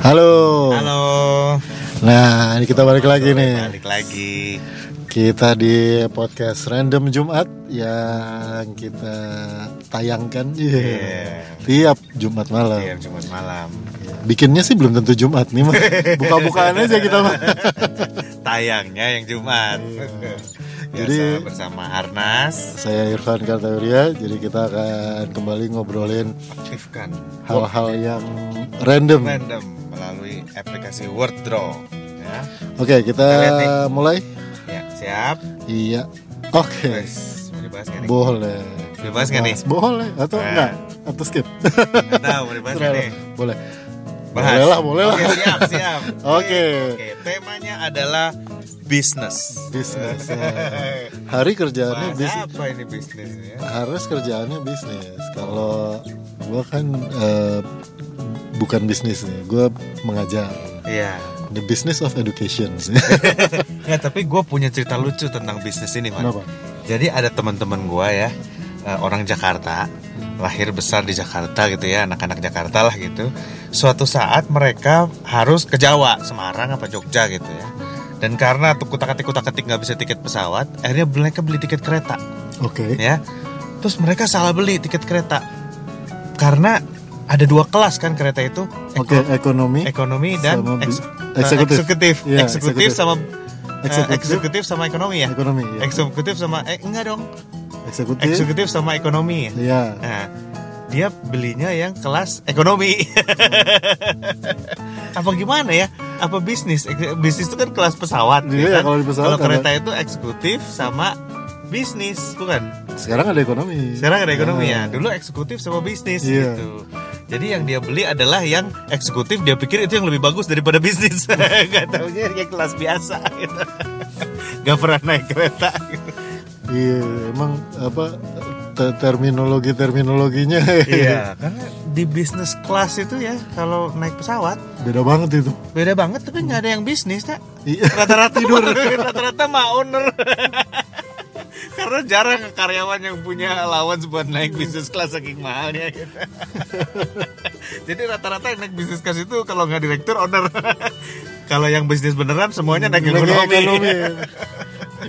Halo. Halo. Nah, ini kita balik lagi nih. Balik lagi. Kita di podcast Random Jumat yang kita tayangkan yeah. Iya. tiap Jumat malam. Iya, Jumat malam. Bikinnya sih belum tentu Jumat nih. Buka-bukaan aja kita. Tayangnya yang Jumat. Biasa Jadi- bersama Arnas Saya Irfan Kartawirya, jadi kita akan kembali ngobrolin aktifkan hal-hal yang random. random melalui aplikasi Worddraw. Ya, Oke, kita Kita mulai. ya siap. Iya. Oke. Mau dibahas nih? Boleh. Dibahas nggak nih? Boleh atau Nah. enggak? Atau skip? Nggak tahu mau dibahas nggak nih? Boleh. Bahas. Boleh lah, boleh lah. Oke, siap, siap. Oke. Oke, temanya adalah bisnis. Bisnis. Nah, Hari kerjaannya bisnis. apa ini bisnisnya? Harus kerjaannya bisnis. Kalau gua kan eh, bukan bisnis nih, gua mengajar. Iya. The business of education. Ya, tapi gue punya cerita lucu tentang bisnis ini, Man. Kenapa? Jadi ada teman-teman gue ya, eh, orang Jakarta, lahir besar di Jakarta gitu ya, anak-anak Jakarta lah gitu. Suatu saat mereka harus ke Jawa, Semarang apa Jogja gitu ya. Dan karena tuh kutak-atik kutak-atik nggak bisa tiket pesawat, akhirnya mereka beli tiket kereta, Oke. ya. Terus mereka salah beli tiket kereta karena ada dua kelas kan kereta itu, Oke, ekonomi. ekonomi dan Sama bi- eks- eksekutif. eh, eksekutif, Iya, eksekutif eksekutif. sama eh, Eksekutif. eksekutif sama ekonomi ya. Ekonomi. iya. Eksekutif sama eh enggak dong. Eksekutif. Eksekutif sama ekonomi. Iya. Nah, dia belinya yang kelas ekonomi. Apa gimana ya? Apa bisnis? Bisnis itu kan kelas pesawat. Iya, ya kan? kalau di pesawat Kalau kereta ada- itu eksekutif sama bisnis, bukan? Sekarang ada ekonomi. Sekarang ada ekonomi ya. Nah. Dulu eksekutif sama bisnis Iya. gitu. Jadi yang dia beli adalah yang eksekutif. Dia pikir itu yang lebih bagus daripada bisnis. Gak taunya yang kelas biasa. Gitu. Gak pernah naik kereta. Gitu. Iya, emang apa terminologi-terminologinya Iya, karena di bisnis kelas itu ya kalau naik pesawat beda banget itu. beda banget tapi nggak ada yang bisnis tak Iya. rata-rata tidur rata-rata mah owner karena jarang karyawan yang punya allowance buat naik bisnis kelas saking mahalnya gitu. jadi rata-rata yang naik bisnis kelas itu kalau nggak direktur owner kalau yang bisnis beneran semuanya naik ekonomi, ekonomi.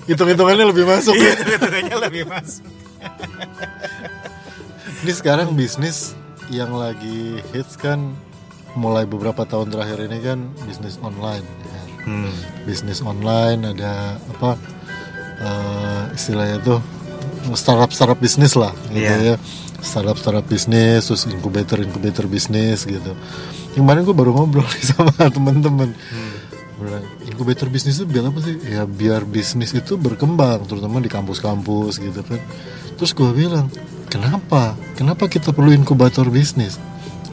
Hitung-hitungannya lebih masuk iya ya. hitungannya lebih masuk Ini sekarang bisnis yang lagi hits kan mulai beberapa tahun terakhir ini kan bisnis online. ya. hmm. Bisnis online ada apa eh, istilahnya tuh startup startup bisnis lah gitu Iya. ya. Startup startup bisnis, terus inkubator inkubator bisnis gitu. Yang kemarin gue baru ngobrol sama temen-temen. Bilang, inkubator bisnis itu biar apa sih? Ya biar bisnis itu berkembang, terutama di kampus-kampus gitu kan. Terus gue bilang, kenapa? Kenapa kita perlu inkubator bisnis?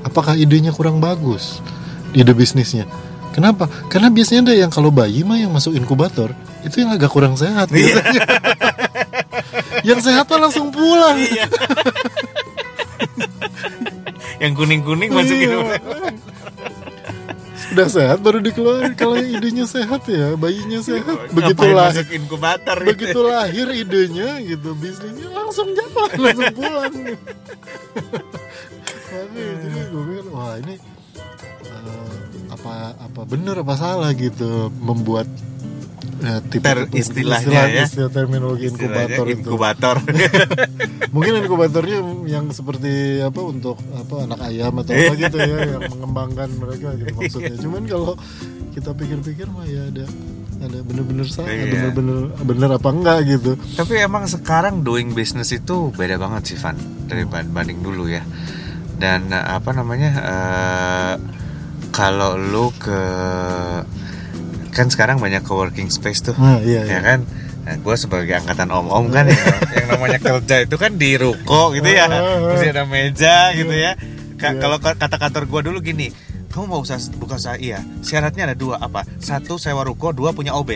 Apakah idenya kurang bagus? Ide bisnisnya? Kenapa? Karena biasanya ada yang kalau bayi mah yang masuk inkubator itu yang agak kurang sehat. biasanya. yang sehat mah langsung pulang. Iya. yang kuning-kuning masukin Iya. Sudah sehat baru dikeluarin kalau idenya sehat ya, bayinya sehat. Begitu Ngapain lahir, inkubator gitu. begitu lahir idenya gitu, bisnisnya langsung jalan, langsung pulang. Tapi jadi gue pikir wah ini eh, apa apa bener apa salah gitu membuat eh, tipe Ter- istilahnya ya. istilah terminologi inkubator itu. inkubator. Mungkin inkubatornya yang seperti apa untuk apa anak ayam atau apa gitu ya yang mengembangkan mereka gitu maksudnya. Cuman kalau kita pikir-pikir mah ya ada ada bener-bener salah, Iya. bener-bener bener apa enggak gitu. Tapi emang sekarang doing business itu beda banget sih Van dari banding dulu ya. Dan eh, apa namanya eh, kalau lu ke kan sekarang banyak co-working space tuh, Nah, iya, ya iya. kan? Nah, gue sebagai angkatan om-om kan ya, yang namanya kerja itu kan di ruko gitu ya, mesti ada meja gitu ya. Ka- Iya. Kalau kata kantor gue dulu gini, kamu mau usaha buka usaha iya syaratnya ada dua apa satu sewa ruko dua punya OB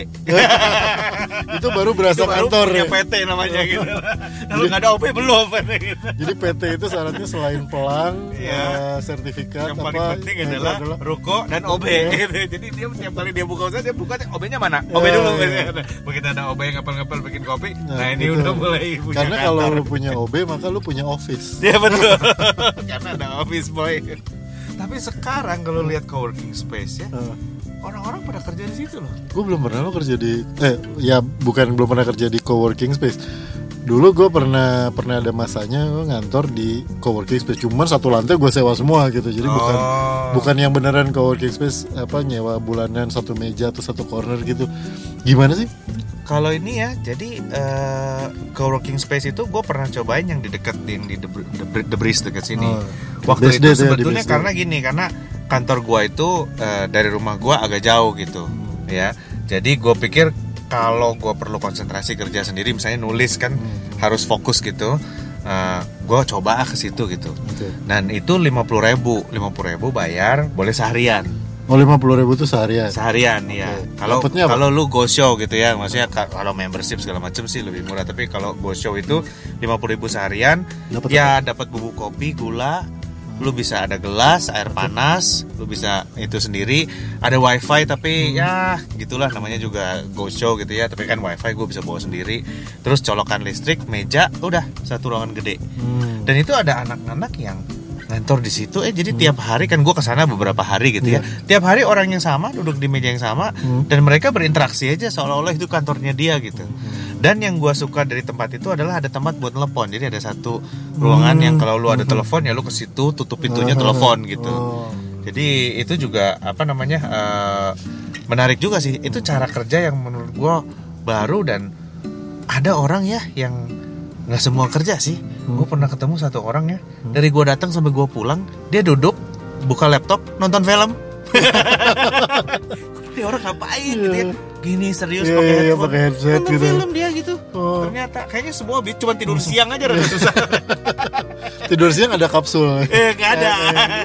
itu baru berasa Itu baru kantor punya ya. PT namanya gitu kalau nggak ada OB belum gitu. Jadi PT itu syaratnya selain pelang, eh, sertifikat yang paling apa penting adalah, ruko dan OB Iya. gitu. jadi dia setiap kali dia buka usaha dia buka OB-nya mana OB Iya, dulu iya. begitu ada OB yang ngapel-ngapel bikin kopi nah, Nah, ini gitu. udah mulai punya Karena kalau kantor. lu punya OB maka lu punya office. Iya betul karena ada office boy Tapi sekarang kalau lihat coworking space ya, Eh, orang-orang pada kerja di situ loh. gue belum pernah lo kerja di eh ya bukan belum pernah kerja di coworking space dulu gue pernah pernah ada masanya gue ngantor di coworking space cuman satu lantai gue sewa semua gitu jadi bukan Oh. bukan yang beneran coworking space apa nyewa bulanan satu meja atau satu corner gitu gimana sih Kalau ini ya, jadi eh, coworking space itu gue pernah cobain yang di dekat di, di The, The, The Breeze dekat sini. Oh, Waktu itu ya, sebetulnya BSD. karena gini, karena kantor gua itu eh, dari rumah gua agak jauh gitu, Hmm. ya. Jadi gue pikir kalau gua perlu konsentrasi kerja sendiri, misalnya nulis kan Hmm. harus fokus gitu, eh, gue coba ke situ gitu. Oke. Dan itu lima puluh ribu, lima ribu bayar, boleh seharian. oh lima puluh ribu tuh seharian Seharian ya. Oke. Kalau kalau lu go show gitu ya, maksudnya ka- kalau membership segala macam sih lebih murah. Tapi kalau go show itu 50.000 seharian, Dapat ya dapat bubuk kopi, gula, lu bisa ada gelas, air panas, lu bisa itu sendiri. Ada wifi tapi ya gitulah namanya juga go show gitu ya. Tapi kan wifi gue bisa bawa sendiri. Terus colokan listrik, meja, udah satu ruangan gede. Hmm. Dan itu ada anak-anak yang ngantor di situ eh jadi tiap hari kan gue ke sana beberapa hari gitu ya. Tiap hari orang yang sama duduk di meja yang sama Hmm. dan mereka berinteraksi aja seolah-olah itu kantornya dia gitu. Dan yang gue suka dari tempat itu adalah ada tempat buat telepon jadi ada satu ruangan yang kalau lu ada telepon ya lu ke situ tutup pintunya telepon gitu. Oh. jadi itu juga apa namanya eh, menarik juga sih. Itu cara kerja yang menurut gue baru dan ada orang ya yang nggak semua kerja sih. Gue pernah ketemu satu orang ya. Dari gue datang sampai gue pulang dia duduk buka laptop nonton film. Ini orang ngapain gitu ya? Gini serius Iya, pakai iya, iya, headphone. pakai headset nonton gitu. film dia gitu. Oh. ternyata kayaknya semua habis cuma tidur siang aja rada susah. Tidur siang ada kapsul. Eh nggak ada.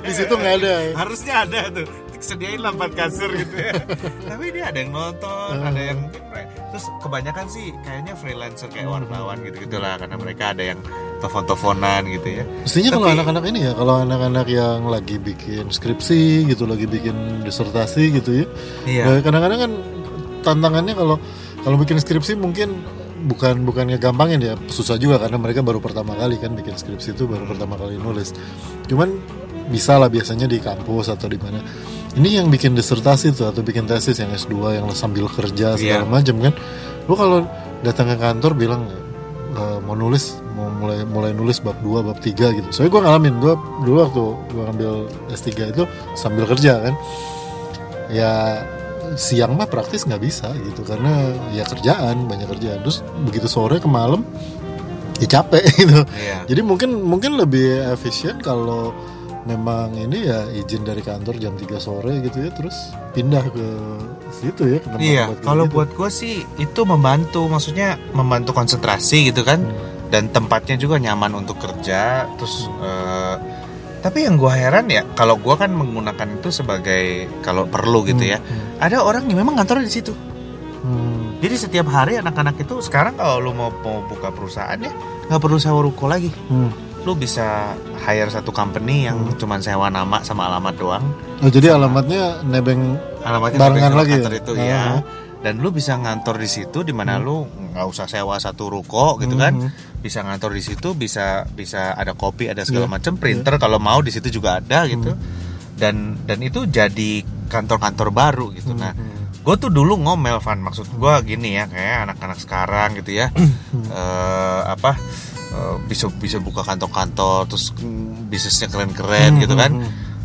Di situ nggak ada. Harusnya ada tuh. Sediain lah empat kasur gitu ya. Tapi dia ada yang nonton ada yang terus kebanyakan sih kayaknya freelancer kayak wartawan gitu gitulah karena mereka ada yang telepon-teleponan gitu ya Mestinya kalau anak-anak ini ya, kalau anak-anak yang lagi bikin skripsi gitu, lagi bikin disertasi gitu ya. Iya. Ya, kadang-kadang kan tantangannya kalau kalau bikin skripsi mungkin bukan bukannya gampangin ya, susah juga karena mereka baru pertama kali kan bikin skripsi itu baru pertama kali nulis. Cuman bisa lah biasanya di kampus atau di mana. Ini yang bikin disertasi tuh atau bikin tesis yang S2 yang sambil kerja segala Iya. macam kan. Lu kalau datang ke kantor bilang "Eh, mau nulis mau mulai mulai nulis bab 2 bab 3 gitu. Soalnya gue ngalamin gue dulu waktu gue ngambil S3 itu sambil kerja kan. Ya siang mah praktis nggak bisa gitu karena ya kerjaan banyak kerjaan. Terus begitu sore ke malam ya capek gitu. iya Jadi mungkin mungkin lebih efisien kalau memang ini ya izin dari kantor jam 3 sore gitu ya terus pindah ke situ ya ke tempat-tempat Iya, kalau gitu. buat gue sih itu membantu, maksudnya membantu konsentrasi gitu kan, Hmm. dan tempatnya juga nyaman untuk kerja. Terus, eh, tapi yang gue heran ya, kalau gue kan menggunakan itu sebagai kalau perlu gitu ya, Hmm. ada orang yang memang kantornya di situ. Hmm. Jadi setiap hari anak-anak itu sekarang kalau lu mau mau buka perusahaan ya nggak perlu sewa ruko lagi. Hmm. Lu bisa hire satu company yang cuman sewa nama sama alamat doang. Oh, jadi alamatnya nebeng Alamatnya Barengan di lagi ya? itu Ah. ya. Dan lu bisa ngantor di situ di mana lu nggak usah sewa satu ruko gitu kan. Mhm. Bisa ngantor di situ, bisa bisa ada kopi, ada segala Iya. macam, printer kalau mau di situ juga ada gitu. Dan dan itu jadi kantor-kantor baru gitu. Nah, Mhm. gue tuh dulu ngomel Van maksud gue gini ya kayak anak-anak sekarang gitu ya eh apa eh, bisa bisa buka kantor-kantor terus mm, bisnisnya keren-keren gitu kan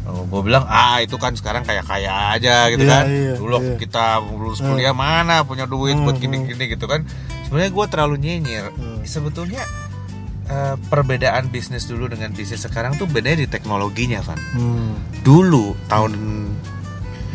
gue bilang ah itu kan sekarang kayak kaya aja gitu Iya, kan iya, dulu iya. kita lulus kuliah mana punya duit buat Hmm, gini-gini gitu kan sebenarnya gue terlalu nyinyir Hmm. sebetulnya eh, perbedaan bisnis dulu dengan bisnis sekarang tuh bedanya di teknologinya Van Hmm. dulu tahun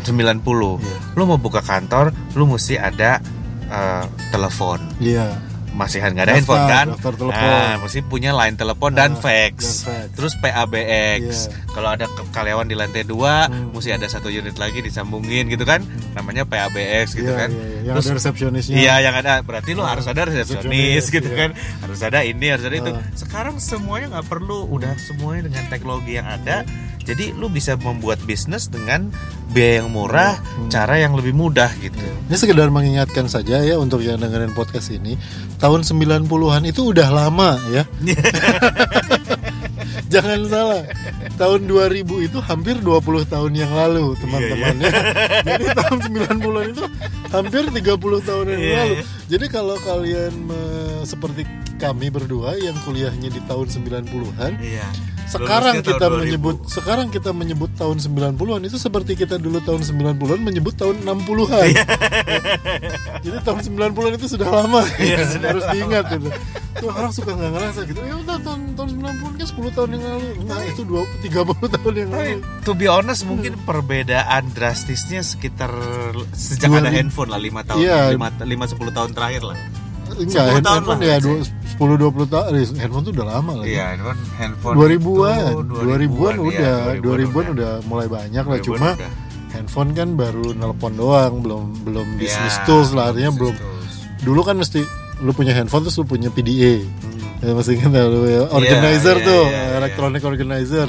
90 Iya. lu mau buka kantor lu mesti ada eh, telepon Iya. Masih nggak ada Daftar, handphone kan daftar telepon. nah mesti punya line telepon dan Ah, fax dan fax. terus PABX Iya. kalau ada karyawan di lantai dua Hmm. mesti ada satu unit lagi disambungin gitu kan namanya PABX gitu Iya, kan iya, iya. Yang terus ada resepsionisnya. Iya yang ada berarti lu harus ada resepsionis resepsionis, gitu iya. kan harus ada ini harus ada itu Ah. sekarang semuanya nggak perlu udah semuanya dengan teknologi yang ada jadi lu bisa membuat bisnis dengan biaya yang murah Hmm. cara yang lebih mudah gitu. Ini sekedar mengingatkan saja ya untuk yang dengerin podcast ini, tahun 90-an itu udah lama ya. jangan salah. Tahun 2000 itu hampir 20 tahun yang lalu teman-teman Iya, ya. Jadi tahun 90-an itu hampir 30 tahun yang Iya, lalu iya. jadi kalau kalian me- seperti kami berdua yang kuliahnya di tahun 90-an Iya. sekarang Lulusnya kita 2000. menyebut sekarang kita menyebut tahun 90-an itu seperti kita dulu tahun 90-an menyebut tahun 60-an. Iya. Jadi tahun 90-an itu sudah lama Iya, ya, sudah harus diingat itu. Tuh orang suka nggak ngerasa gitu. Ya udah tahun tahun 90-an kan 10 tahun yang lalu. Enggak, itu 20 30 tahun yang lalu. To be honest mungkin perbedaan drastisnya sekitar sejak Dua ada lim- handphone lah 5 tahun, Iya. 5 5 10 tahun terakhir lah. Enggak, 10 tahun handphone lah, ya let's 10 20 tahun. Handphone tuh udah lama lagi. Iya, handphone handphone 2000-an, itu 2000-an iya, udah, 2000-an udah mulai banyak lah 2000-an cuma udah. handphone kan baru nelpon doang, belum belum Iya, business tools lah artinya belum tools. dulu kan mesti lu punya handphone terus lu punya PDA Hmm. ya masih ya lu ya organizer iya, tuh iya, iya. electronic organizer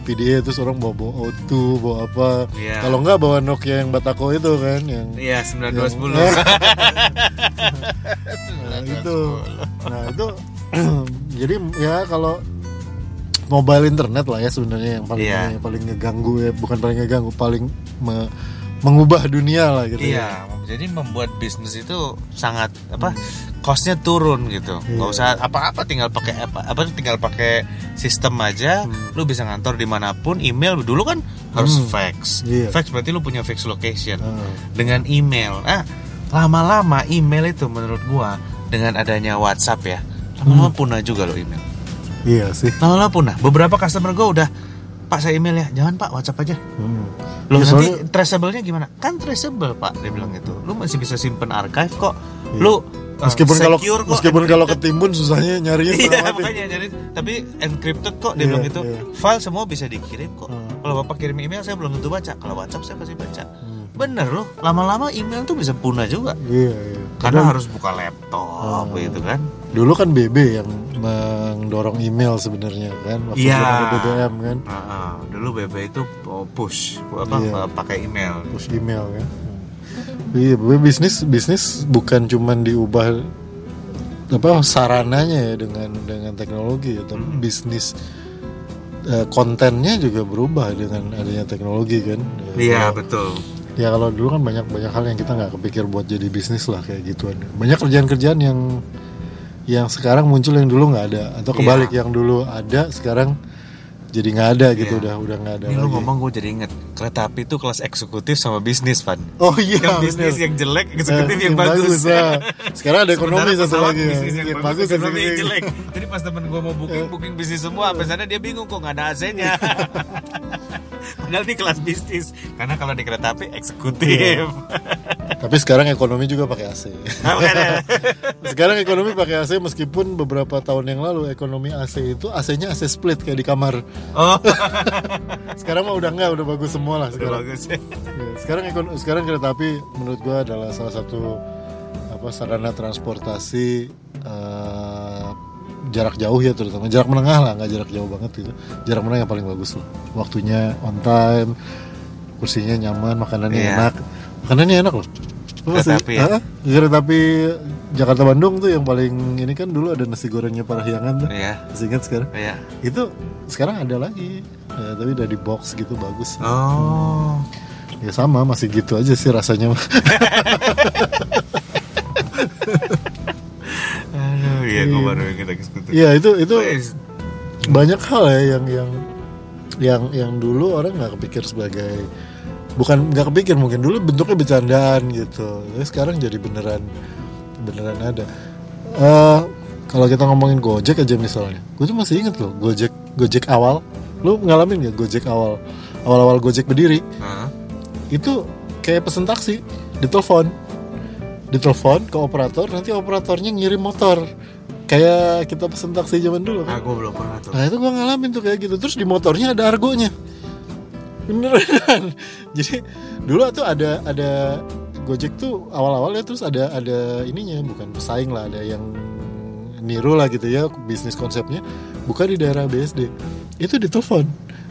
PDA terus orang bawa bawa O2 bawa apa Iya. kalau enggak bawa Nokia yang Batako itu kan yang Iya, 9210. yang- nah, itu nah itu jadi ya kalau mobile internet lah ya sebenarnya yang paling Iya. yang paling ngeganggu ya bukan paling ngeganggu paling me- mengubah dunia lah gitu ya. Iya, jadi membuat bisnis itu sangat apa? Costnya turun gitu. Iya. Nggak usah apa-apa, tinggal pakai apa? Apa tinggal pakai sistem aja. Hmm. Lu bisa ngantor di mana pun. Email dulu kan harus Hmm. fax. Iya. Fax berarti lu punya fax location. Ah. Dengan email. Nah, lama-lama email itu menurut gua dengan adanya WhatsApp ya, lama-lama punah juga lo email. iya sih Lama-lama punah. Beberapa customer gua udah Pak saya email ya, jangan Pak WhatsApp aja. Hmm. Loh Ya, nanti soalnya- traceable-nya gimana? Kan traceable pak, dia bilang gitu. Lu masih bisa simpen archive kok. Lu uh, Iya. Meskipun kalau meskipun kalau ketimbun susahnya nyarinya Iya makanya jadi tapi encrypted kok dia Iya, bilang gitu. iya. File semua bisa dikirim kok. Hmm. Kalau bapak kirim email saya belum tentu baca. Kalau WhatsApp saya pasti baca. Hmm. Bener loh. Lama-lama email tuh bisa punah juga. Iya, iya. Karena Kadang harus buka laptop Hmm. gitu kan. dulu kan BB yang mendorong email sebenarnya kan waktu Iya. ada BBM kan Ah, ah. dulu BB itu oh, push apa Iya. uh, pakai email. push email kan iya bisnis bisnis bukan cuman diubah apa sarananya ya dengan dengan teknologi ya tapi Hmm. bisnis eh, kontennya juga berubah dengan adanya teknologi kan Iya Ya, betul. ya kalau dulu kan banyak banyak hal yang kita nggak kepikir buat jadi bisnis lah kayak gituan banyak kerjaan-kerjaan yang yang sekarang muncul yang dulu nggak ada atau Iya. kebalik yang dulu ada sekarang jadi nggak ada gitu Iya. udah udah nggak ada Ini lu lagi ngomong gue jadi inget Kereta api itu kelas eksekutif sama bisnis Van oh iya Yang bisnis bener. yang jelek Eksekutif Eh, yang, bagus, nah. sekarang ada ekonomi satu lagi ya. bisnis yang, Yang bagus, ekonomi yang jelek Jadi pas temen gue mau booking Booking bisnis semua sana dia bingung kok nggak ada AC-nya Padahal ini kelas bisnis. Karena kalau di kereta api eksekutif. Tapi sekarang ekonomi juga pakai AC makanya. sekarang ekonomi pakai AC meskipun beberapa tahun yang lalu ekonomi AC itu AC-nya AC split kayak di kamar. Oh. Sekarang mah udah nggak udah bagus semua lah udah sekarang. bagus. Ya Ya, sekarang ekon- sekarang kereta api menurut gua adalah salah satu apa sarana transportasi eh, jarak jauh ya terutama. Jarak menengah lah nggak jarak jauh banget gitu. Jarak menengah yang paling bagus lah. Waktunya on time kursinya nyaman makanannya Iya. enak. Makanannya enak loh. Kereta masih- api ya? Hah? kereta api Jakarta Bandung tuh yang paling ini kan dulu ada nasi gorengnya Parahyangan tuh. Iya. Masih ingat sekarang? Iya. Itu sekarang ada lagi. Ya, tapi udah di box gitu bagus. Oh. Ya sama masih gitu aja sih rasanya. Iya gue baru eksekutif Iya itu itu Wes, banyak hal ya yang yang yang yang dulu orang nggak kepikir sebagai bukan nggak kepikir mungkin dulu bentuknya bercandaan gitu. Tapi sekarang jadi beneran beneran ada. Eh kalau kita ngomongin Gojek aja misalnya, gue tuh masih inget loh Gojek Gojek awal. Lu ngalamin gak Gojek awal awal-awal Gojek berdiri? Hah? itu kayak pesen taksi ditelepon ditelepon ke operator nanti operatornya ngirim motor kayak kita pesen taksi zaman dulu. Ah kan gue belum pernah tuh. Nah itu gua ngalamin tuh kayak gitu. Terus di motornya ada argonya. Beneran. Jadi dulu tuh ada ada Gojek tuh awal-awalnya terus ada ada ininya. Bukan pesaing lah ada yang niru lah gitu ya bisnis konsepnya. Buka di daerah BSD itu ditelepon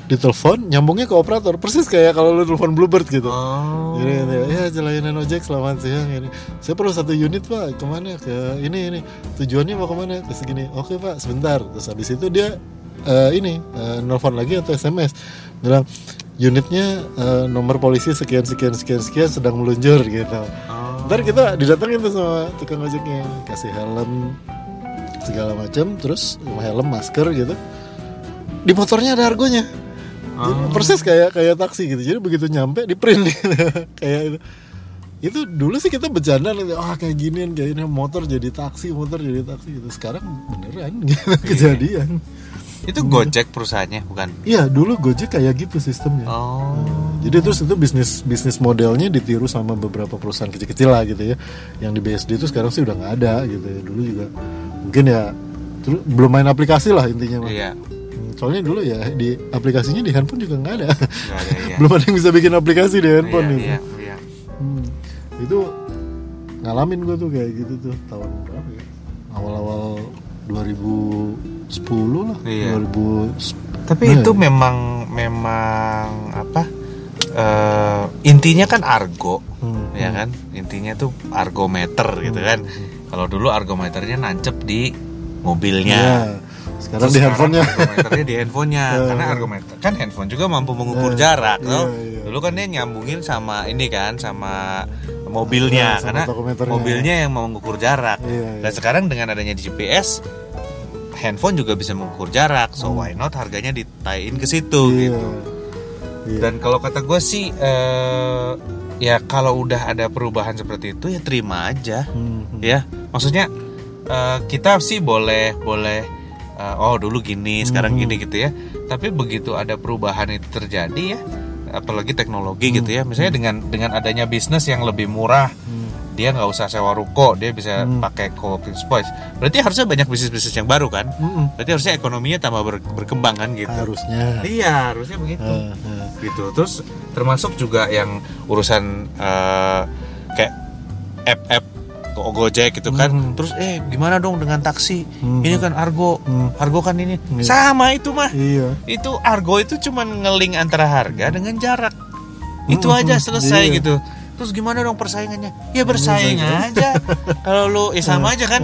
ditelepon nyambungnya ke operator. Persis kayak kalau lu telepon Bluebird gitu. Oh. Jadi ya jalanan ojek selamat siang ini. Saya perlu satu unit pak. Ke mana? Ke ini ini. Tujuannya mau ke mana? Ke segini. Oke pak sebentar. Terus habis itu dia eh, ini eh, nelfon lagi atau SMS bilang unitnya eh, nomor polisi sekian sekian sekian sekian sedang meluncur gitu. Oh. ntar kita didatengin tuh sama tukang ojeknya. Kasih helm segala macam terus helm masker gitu. Di motornya ada argonya Jadi Oh. persis kayak kayak taksi gitu jadi begitu nyampe di print gitu. kayak itu itu dulu sih kita bercanda nih ah kayak ginian kayak ini motor jadi taksi motor jadi taksi gitu sekarang beneran gitu kejadian Itu Gojek perusahaannya bukan? iya dulu Gojek kayak gitu sistemnya Oh. jadi terus itu bisnis bisnis modelnya ditiru sama beberapa perusahaan kecil-kecil lah gitu ya. Yang di BSD itu sekarang sih udah nggak ada gitu ya. Dulu juga mungkin ya terus belum main aplikasi lah intinya. Iya. Hmm, Soalnya dulu ya di aplikasinya di handphone juga nggak ada. Nggak ada ya. belum ada yang bisa bikin aplikasi di handphone Iya, gitu. iya, iya. Hmm, itu ngalamin gue tuh kayak gitu tuh tahun berapa ya? Awal-awal 2010 lah. Iya. 2010. Tapi Nah, itu memang memang apa? eh, intinya kan argo, Hmm, ya kan? Intinya tuh argometer gitu kan. Kalau dulu argometernya nancep di mobilnya. Iya. Sekarang Terus di handphonenya. argometernya di handphonenya karena argometer kan handphone juga mampu mengukur Eh, jarak iya, loh. iya. Dulu kan dia nyambungin sama ini kan sama mobilnya Iya, sama karena mobilnya yang mau mengukur jarak. Iya, iya. Dan sekarang dengan adanya GPS handphone juga bisa mengukur jarak. So why not harganya ditain ke situ Iya. gitu. Iya. Dan kalau kata gue sih eh, ya kalau udah ada perubahan seperti itu ya terima aja Hmm, hmm. ya maksudnya eh, kita sih boleh boleh eh, oh dulu gini sekarang Mhm. gini gitu ya tapi begitu ada perubahan itu terjadi ya apalagi teknologi gitu ya misalnya dengan dengan adanya bisnis yang lebih murah Hmm. dia nggak usah sewa ruko dia bisa Hmm. pakai co-working space berarti harusnya banyak bisnis bisnis yang baru kan Mm-mm. berarti harusnya ekonominya tambah ber- berkembang kan gitu harusnya iya harusnya begitu Eh, eh. gitu terus termasuk juga yang urusan eh, kayak app-app Go- Gojek gitu kan. Hmm. terus eh gimana dong dengan taksi? Hmm. ini kan argo. Hmm. argo kan ini. Iya. sama itu mah. Iya. Itu argo itu cuman ngeling antara harga dengan jarak. Itu Hmm, aja selesai iya. gitu. Terus gimana dong persaingannya? Ya bersaing aja. Kalau lu ya sama aja kan.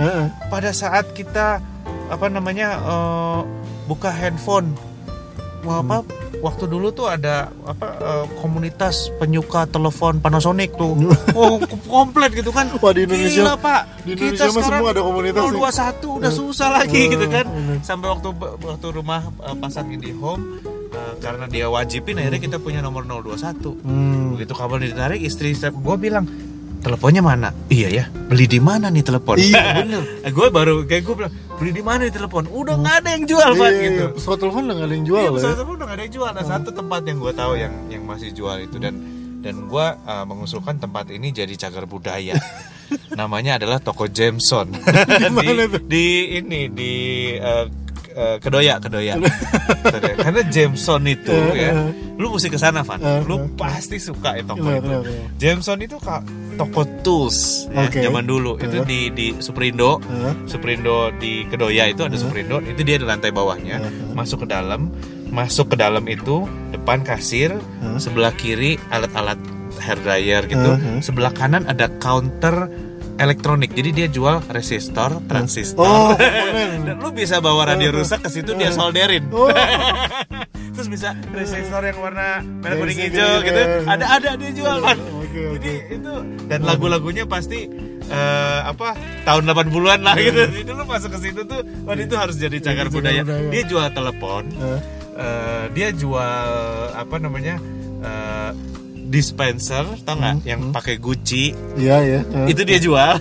Pada saat kita apa namanya eh, buka handphone apa waktu dulu tuh ada apa eh, komunitas penyuka telepon Panasonic tuh. Oh komplit gitu kan. Wah, di Indonesia- Gila, pak. di Indonesia mah semua ada komunitas nih. 021 udah susah lagi Eh, gitu kan. sampai waktu waktu rumah eh, pasang di home eh, karena dia wajibin akhirnya kita punya nomor 021 Hmm. begitu kabel ditarik istri gue bilang teleponnya mana? Iya ya. Beli di mana nih telepon? Iya, bener. gue baru kayak gue bilang beli di mana nih telepon? Udah nggak ada yang jual Iya, Pak iya, gitu. iya. pesawat telepon udah nggak ada yang jual Iya, ya. pesawat telepon udah nggak ada yang jual. Nah satu tempat yang gue tahu yang yang masih jual itu. Dan dan gue uh, mengusulkan tempat ini jadi cagar budaya. Namanya adalah toko Jameson. Di, di ini di uh, uh, kedoya kedoya. Karena Jameson itu Eh, ya lu mesti ke sana Van. Lu pasti suka itu toko itu? Jameson itu kak toko tools. Ya, Oke. zaman dulu. Itu Eh. di di Superindo Eh. Superindo di Kedoya itu ada Superindo itu dia di lantai bawahnya. Eh. masuk ke dalam. Masuk ke dalam itu depan kasir. Eh. sebelah kiri alat-alat hair dryer gitu. Eh. sebelah kanan ada counter elektronik. Jadi dia jual resistor transistor. Oh keren. dan lu bisa bawa radio rusak ke situ dia solderin. Oh terus bisa resistor yang warna merah kuning Basic hijau gitu. gitu. Ya. ada ada dia jual kan Oke, oke. jadi itu dan lagu-lagunya pasti eh, apa tahun 80-an lah gitu. Itu lu masuk ke situ tuh wah itu harus jadi cagar Jadi budaya. budaya. dia jual telepon eh, dia jual apa namanya eh, dispenser tau nggak? Hmm, yang pakai Gucci. Iya ya Eh. itu dia jual.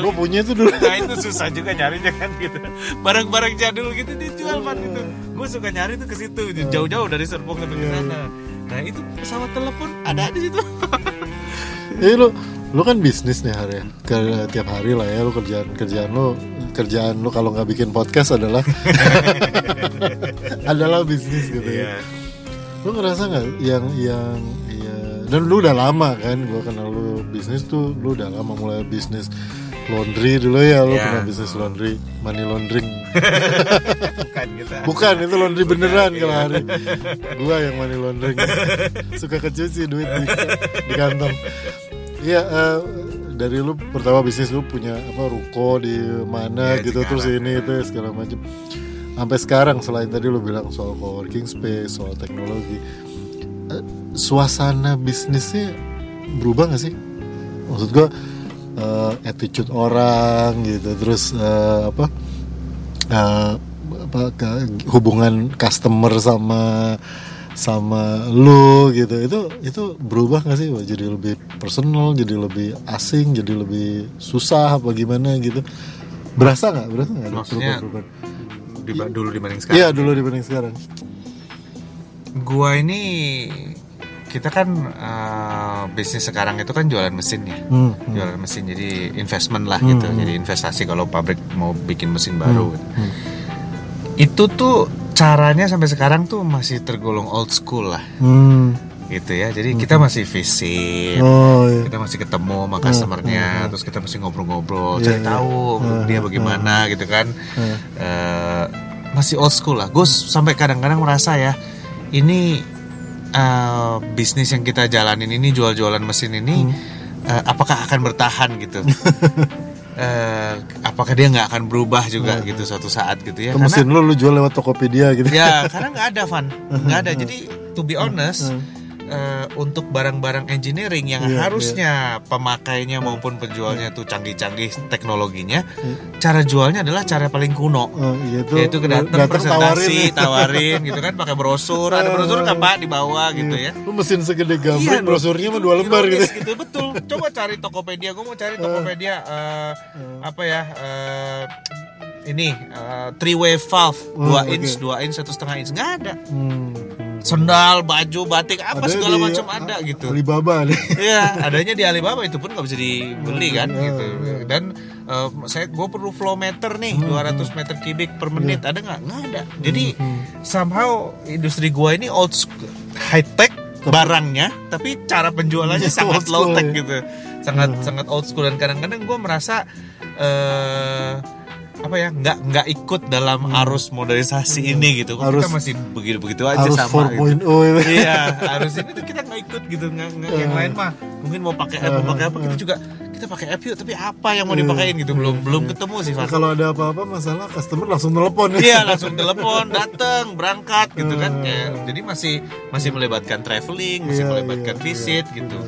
Gue punya itu dulu. Nah itu susah juga nyarinya kan gitu. Barang-barang jadul gitu dijual pan itu gue suka nyari tuh ke situ jauh-jauh dari Serpong sampai ke Iya, sana nah itu pesawat telepon ada di situ Jadi lu lu kan bisnis nih hari ya. Ke, tiap hari lah ya lu kerjaan kerjaan lu kerjaan lu kalau nggak bikin podcast adalah adalah bisnis gitu ya. Iya. Lu ngerasa nggak yang yang ya dan lu udah lama kan gua kenal lu bisnis tuh lu udah lama mulai bisnis laundry dulu ya lu Iya. pernah bisnis laundry money laundering. Bukan gitu bukan itu laundry beneran Iya. kalau hari gua yang money laundering. Suka kecuci duit di, di kantong. Iya eh, dari lu pertama bisnis lu punya apa ruko di mana Iya, gitu terus ini itu segala macam. Sampai sekarang selain tadi lo bilang soal coworking space soal teknologi eh, suasana bisnisnya berubah gak sih? Maksud gue eh, attitude orang gitu. Terus eh, apa eh, apa ke- hubungan customer sama sama lu gitu. Itu itu berubah gak sih jadi lebih personal jadi lebih asing jadi lebih susah apa gimana gitu. Berasa nggak? Berasa nggak Maksudnya Diba- dulu dibanding sekarang. Iya dulu dibanding sekarang. Gua ini kita kan eh, bisnis sekarang itu kan jualan mesin ya. Hmm, Jualan mesin jadi investment lah gitu. Jadi investasi kalau pabrik mau bikin mesin baru. gitu. hmm. Itu tuh caranya sampai sekarang tuh masih tergolong old school lah Hmm. gitu ya. Jadi kita masih visit. Oh iya. kita masih ketemu sama customernya terus kita masih ngobrol-ngobrol Iya, cari iya. tahu dia bagaimana gitu kan Eh, masih old school lah gue sampai kadang-kadang merasa ya ini eh, bisnis yang kita jalanin ini jual-jualan mesin ini eh, apakah akan bertahan gitu? Eh, apakah dia nggak akan berubah juga gitu suatu saat gitu ya? Itu mesin lu lu jual lewat Tokopedia gitu. ya karena nggak ada Van. Nggak ada. Jadi to be honest eh, untuk barang-barang engineering yang Iya, harusnya pemakainya maupun penjualnya tuh canggih-canggih teknologinya cara jualnya adalah cara paling kuno. Oh, iya itu. yaitu ke datang presentasi tawarin. tawarin gitu kan pakai brosur. Ada brosur nggak pak di bawah gitu ya. Lu mesin segede gambar, Iya, brosurnya mah itu dua lembar gitu. ironis betul. Coba cari Tokopedia. Gue mau cari Tokopedia eh, apa ya eh, ini eh, three way valve. Oh, dua oke. inch dua inch satu setengah inch. Nggak ada. Hmm. Hmm. sendal baju batik apa Ada segala macam ada gitu Alibaba nih. Iya, adanya di Alibaba itu pun nggak bisa dibeli kan Iya, gitu. Dan eh, saya gue perlu flow meter nih, Hmm. 200 meter kubik per menit. Iya. Ada nggak? Nggak ada. Jadi somehow industri gua ini old high tech barangnya, tapi cara penjualannya Iya, sangat low school tech ya. gitu. Sangat sangat old school dan kadang-kadang gue merasa eh apa ya nggak nggak ikut dalam arus modernisasi ini gitu. Kok Hmm. Harus- kita masih begitu begitu aja Harus sama gitu. 4.0 itu. iya harus ini tuh kita nggak ikut gitu nggak nggak- yang lain mah. Mungkin mau pakai app mau pakai apa kita juga kita pakai app yuk tapi apa yang mau dipakein gitu? Belum belum ketemu sih Pak. Kalau ada apa-apa masalah customer langsung telepon. Ya. Iya langsung telepon datang berangkat gitu kan. Kayak- jadi masih masih melibatkan traveling masih Iya, melibatkan iya, visit gitu.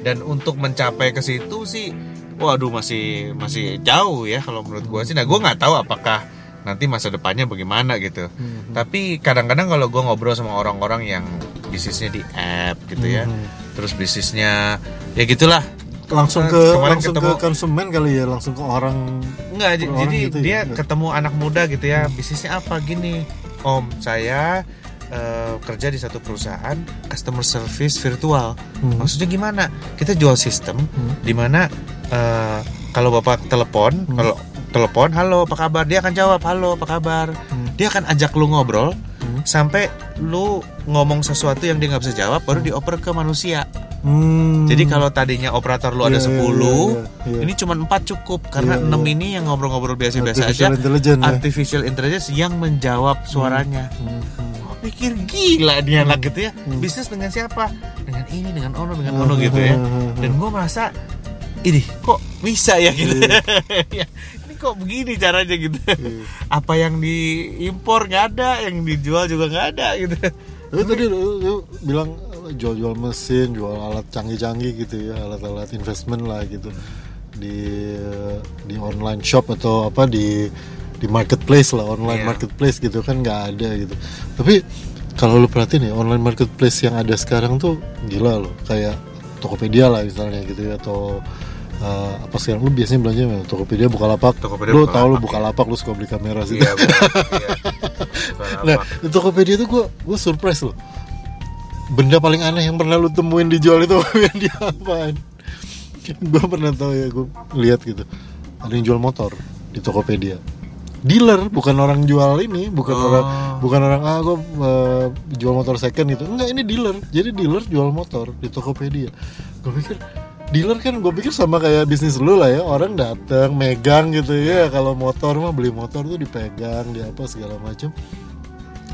dan untuk mencapai ke situ sih waduh masih masih jauh ya kalau menurut gua sih nah gua nggak tahu apakah nanti masa depannya bagaimana gitu Hmm. tapi kadang-kadang kalau gua ngobrol sama orang-orang yang bisnisnya di app gitu ya Hmm. terus bisnisnya ya gitulah Langsung ke Kemarin langsung ketemu- ke konsumen kali ya, langsung ke orang. Enggak, Orang jadi gitu ya? dia Enggak. ketemu anak muda gitu ya, bisnisnya apa gini. Om, saya eh, kerja di satu perusahaan customer service virtual. Hmm. Maksudnya gimana? Kita jual sistem di mana eh, kalau Bapak telepon, Hmm. kalau telepon, "Halo, apa kabar?" Dia akan jawab, "Halo, apa kabar?" Hmm. Dia akan ajak lu ngobrol Hmm. sampai lu ngomong sesuatu yang dia nggak bisa jawab baru dioper ke manusia. Hmm. Jadi kalau tadinya operator lu ada Iya, iya, 10, iya, iya. ini cuma 4 cukup karena Iya, 6 iya. ini yang ngobrol-ngobrol biasa-biasa aja. intelligence ya. Artificial intelligence yang menjawab suaranya. Hmm, hmm. Pikir gila dia anak gitu ya. Bisnis dengan siapa? Dengan ini, dengan ono, dengan ono gitu ya. Hmm, Dan gue merasa ini kok bisa ya gitu. Ya, ini kok begini caranya gitu. Iya. Apa yang diimpor nggak ada, yang dijual juga nggak ada gitu. Tapi tadi lu, lu bilang eh, jual-jual mesin, jual alat canggih-canggih gitu ya, alat-alat investment lah gitu di di online shop atau apa di di marketplace lah, online Iya. marketplace gitu kan nggak ada gitu. Tapi kalau lu perhatiin ya online marketplace yang ada sekarang tuh gila loh, kayak Tokopedia lah misalnya gitu ya atau eh, apa sekarang lu biasanya belanja mana? Tokopedia Bukalapak. Tokopedia, lu tahu lu Bukalapak, Bukalapak lu suka beli kamera sih. Iya. Iya. Nah, di Tokopedia tuh gue gue surprise loh. Benda paling aneh yang pernah lu temuin dijual itu yang dia apaan? gue pernah tahu ya gue lihat gitu. Ada yang jual motor di Tokopedia. Dealer bukan orang jual ini, bukan Oh. orang bukan orang ah gue eh, jual motor second gitu. Enggak, ini dealer. Jadi dealer jual motor di Tokopedia. Gue pikir dealer kan gue pikir sama kayak bisnis lu lah ya orang datang megang gitu ya kalau motor mah beli motor tuh dipegang di apa segala macam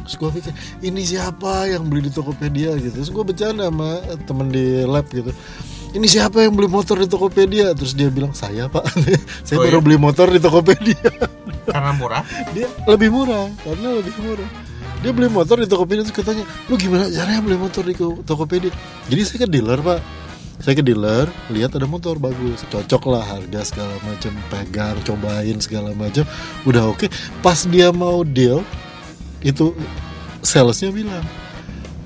terus gue pikir ini siapa yang beli di Tokopedia gitu terus gue bercanda sama temen di lab gitu ini siapa yang beli motor di Tokopedia? Terus dia bilang saya pak. Saya Oh, baru iya? beli motor di Tokopedia. Karena murah. dia lebih murah karena lebih murah. Dia beli motor di Tokopedia terus katanya lu gimana caranya beli motor di Ko- Tokopedia? Jadi saya ke dealer pak. Saya ke dealer lihat ada motor bagus cocok lah harga segala macam pegang cobain segala macam udah oke. Pas dia mau deal itu salesnya bilang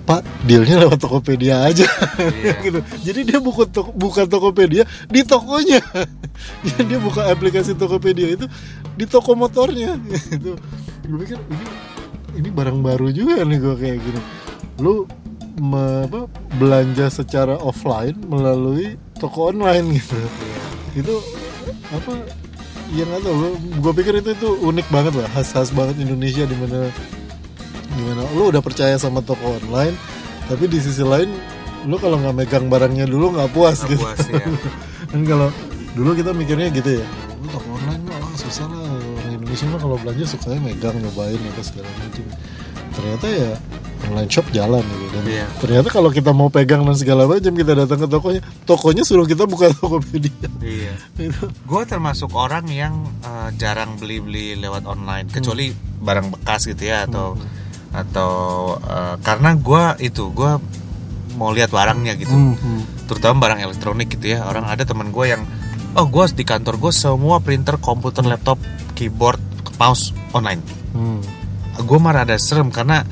Pak, dealnya lewat Tokopedia aja, Iya. gitu. Jadi dia buka toko, buka Tokopedia di tokonya. Jadi dia buka aplikasi Tokopedia itu di toko motornya, gitu. Gue pikir ini ini barang baru juga nih gue kayak gini. Lu me- apa, belanja secara offline melalui toko online gitu. Itu apa? Yang nggak tahu. Gue pikir itu itu unik banget lah, khas-khas banget Indonesia di mana gimana? Lu udah percaya sama toko online tapi di sisi lain lu kalau nggak megang barangnya dulu nggak puas Nggak gitu. puas, ya. kan kalau dulu kita mikirnya gitu ya lu toko online mah ah, susah lah orang Indonesia mah kalau belanja sukanya megang nyobain apa segala macam. Ternyata ya online shop jalan gitu. Dan Iya. ternyata kalau kita mau pegang dan segala macam kita datang ke tokonya tokonya suruh kita buka Tokopedia. Iya. Gue termasuk orang yang eh, jarang beli-beli lewat online, kecuali barang bekas gitu ya atau atau eh, karena gue itu gue mau lihat barangnya gitu, Hmm, hmm. terutama barang elektronik gitu ya. Orang ada teman gue yang oh gue di kantor gue semua printer, komputer, laptop, keyboard, mouse online. Hmm. Gue marah ada serem karena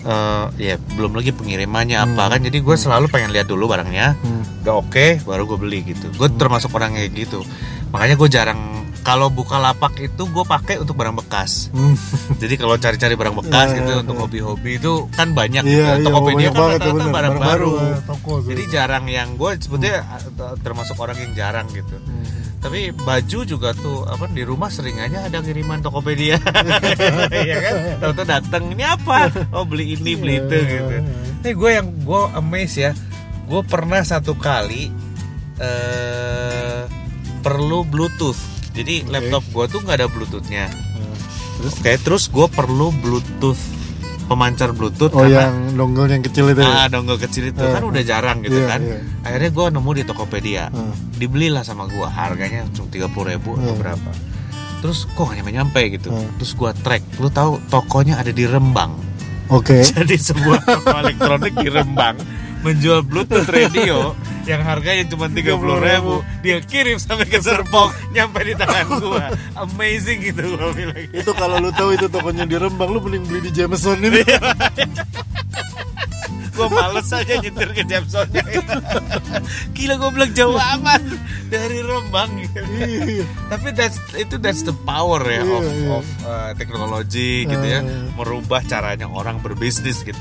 eh, ya belum lagi pengirimannya apa kan, jadi gue selalu pengen lihat dulu barangnya Hmm. udah oke baru gue beli gitu gue termasuk orang kayak gitu makanya gue jarang kalau buka lapak itu gue pakai untuk barang bekas. Hmm. jadi kalau cari-cari barang bekas Iya, gitu iya, untuk iya. hobi-hobi itu kan banyak Iya, gitu. iya, Tokopedia kan rata-rata barang Barang baru. baru, toko tuh. jadi jarang yang gue sebetulnya eh, termasuk orang yang jarang gitu. Hmm. tapi baju juga tuh apa di rumah sering aja ada kiriman Tokopedia. Ya kan? Tahu-tahu datang ini apa? Oh beli ini beli itu gitu. Ini gue yang gue amazed ya. Gue pernah satu kali eh perlu Bluetooth jadi Oke. laptop gue tuh nggak ada Bluetoothnya Hmm. Terus oke terus gue perlu Bluetooth pemancar Bluetooth Oh karena yang dongle yang kecil itu ya? ah dongle kecil itu Eh, kan udah jarang gitu iya, kan iya. akhirnya gue nemu di Tokopedia Hmm. dibelilah sama gua harganya cuma tiga puluh ribu atau Hmm. berapa terus kok gak nyampe gitu Hmm. terus gua track lu tahu tokonya ada di Rembang Oke. jadi sebuah toko elektronik di Rembang menjual Bluetooth radio yang harganya cuma tiga puluh ribu dia kirim sampai ke Serpong nyampe di tangan gua amazing gitu gua bilang itu kalau lu tahu itu tokonya di Rembang lu mending beli di Jameson ini. Iya. gua males aja nyetir ke Jamsonnya gila gua bilang jauh amat dari Rembang gitu. Iya. tapi that's itu that's the power ya Iya, of, iya. of uh, teknologi gitu ya Eh. merubah caranya orang berbisnis gitu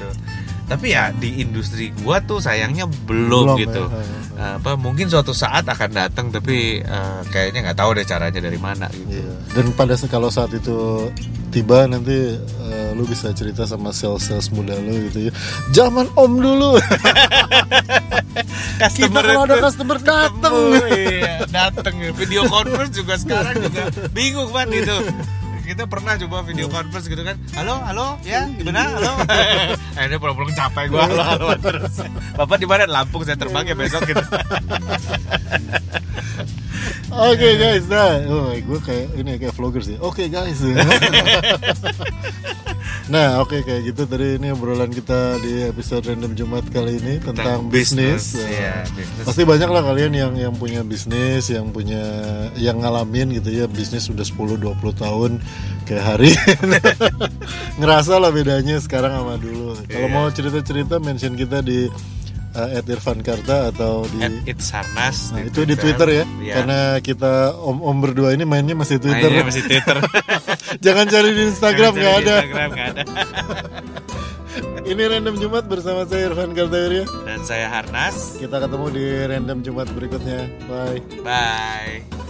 tapi ya di industri gua tuh sayangnya belum, Belum, gitu ya. Uh, apa mungkin suatu saat akan datang tapi uh, kayaknya nggak tahu deh caranya dari mana gitu Iya. Dan pada kalau saat itu tiba nanti eh, lu bisa cerita sama sales sales muda lu gitu ya. Zaman Om dulu. Kita kalau ada itu customer dateng. iya, dateng video conference juga sekarang juga bingung kan gitu kita pernah coba video conference gitu kan? Halo halo ya gimana? Halo. Akhirnya pulang-pulang capek gua. Halo halo terus. Bapak di mana? Lampung saya terbang ya besok gitu Oke guys, nah, oh, gue kayak ini kayak vlogger sih. Oke guys. nah, oke kayak gitu tadi ini obrolan kita di episode random Jumat kali ini tentang, bisnis. bisnis. Iya, bisnis. Pasti banyak lah kalian yang yang punya bisnis, yang punya yang ngalamin gitu ya bisnis udah 10 20 tahun kayak hari. Ngerasa lah bedanya sekarang sama dulu. Kalau Iya. mau cerita-cerita mention kita di uh, Irfan Karta atau di At It's Nah, itu di Twitter ya, Iya. karena kita om-om berdua ini mainnya masih Twitter. Mainnya masih Twitter Jangan cari di Instagram nggak ada. Instagram nggak ada Ini random Jumat bersama saya Irfan Kartawirya. dan saya Harnas Kita ketemu di random Jumat berikutnya. Bye. bye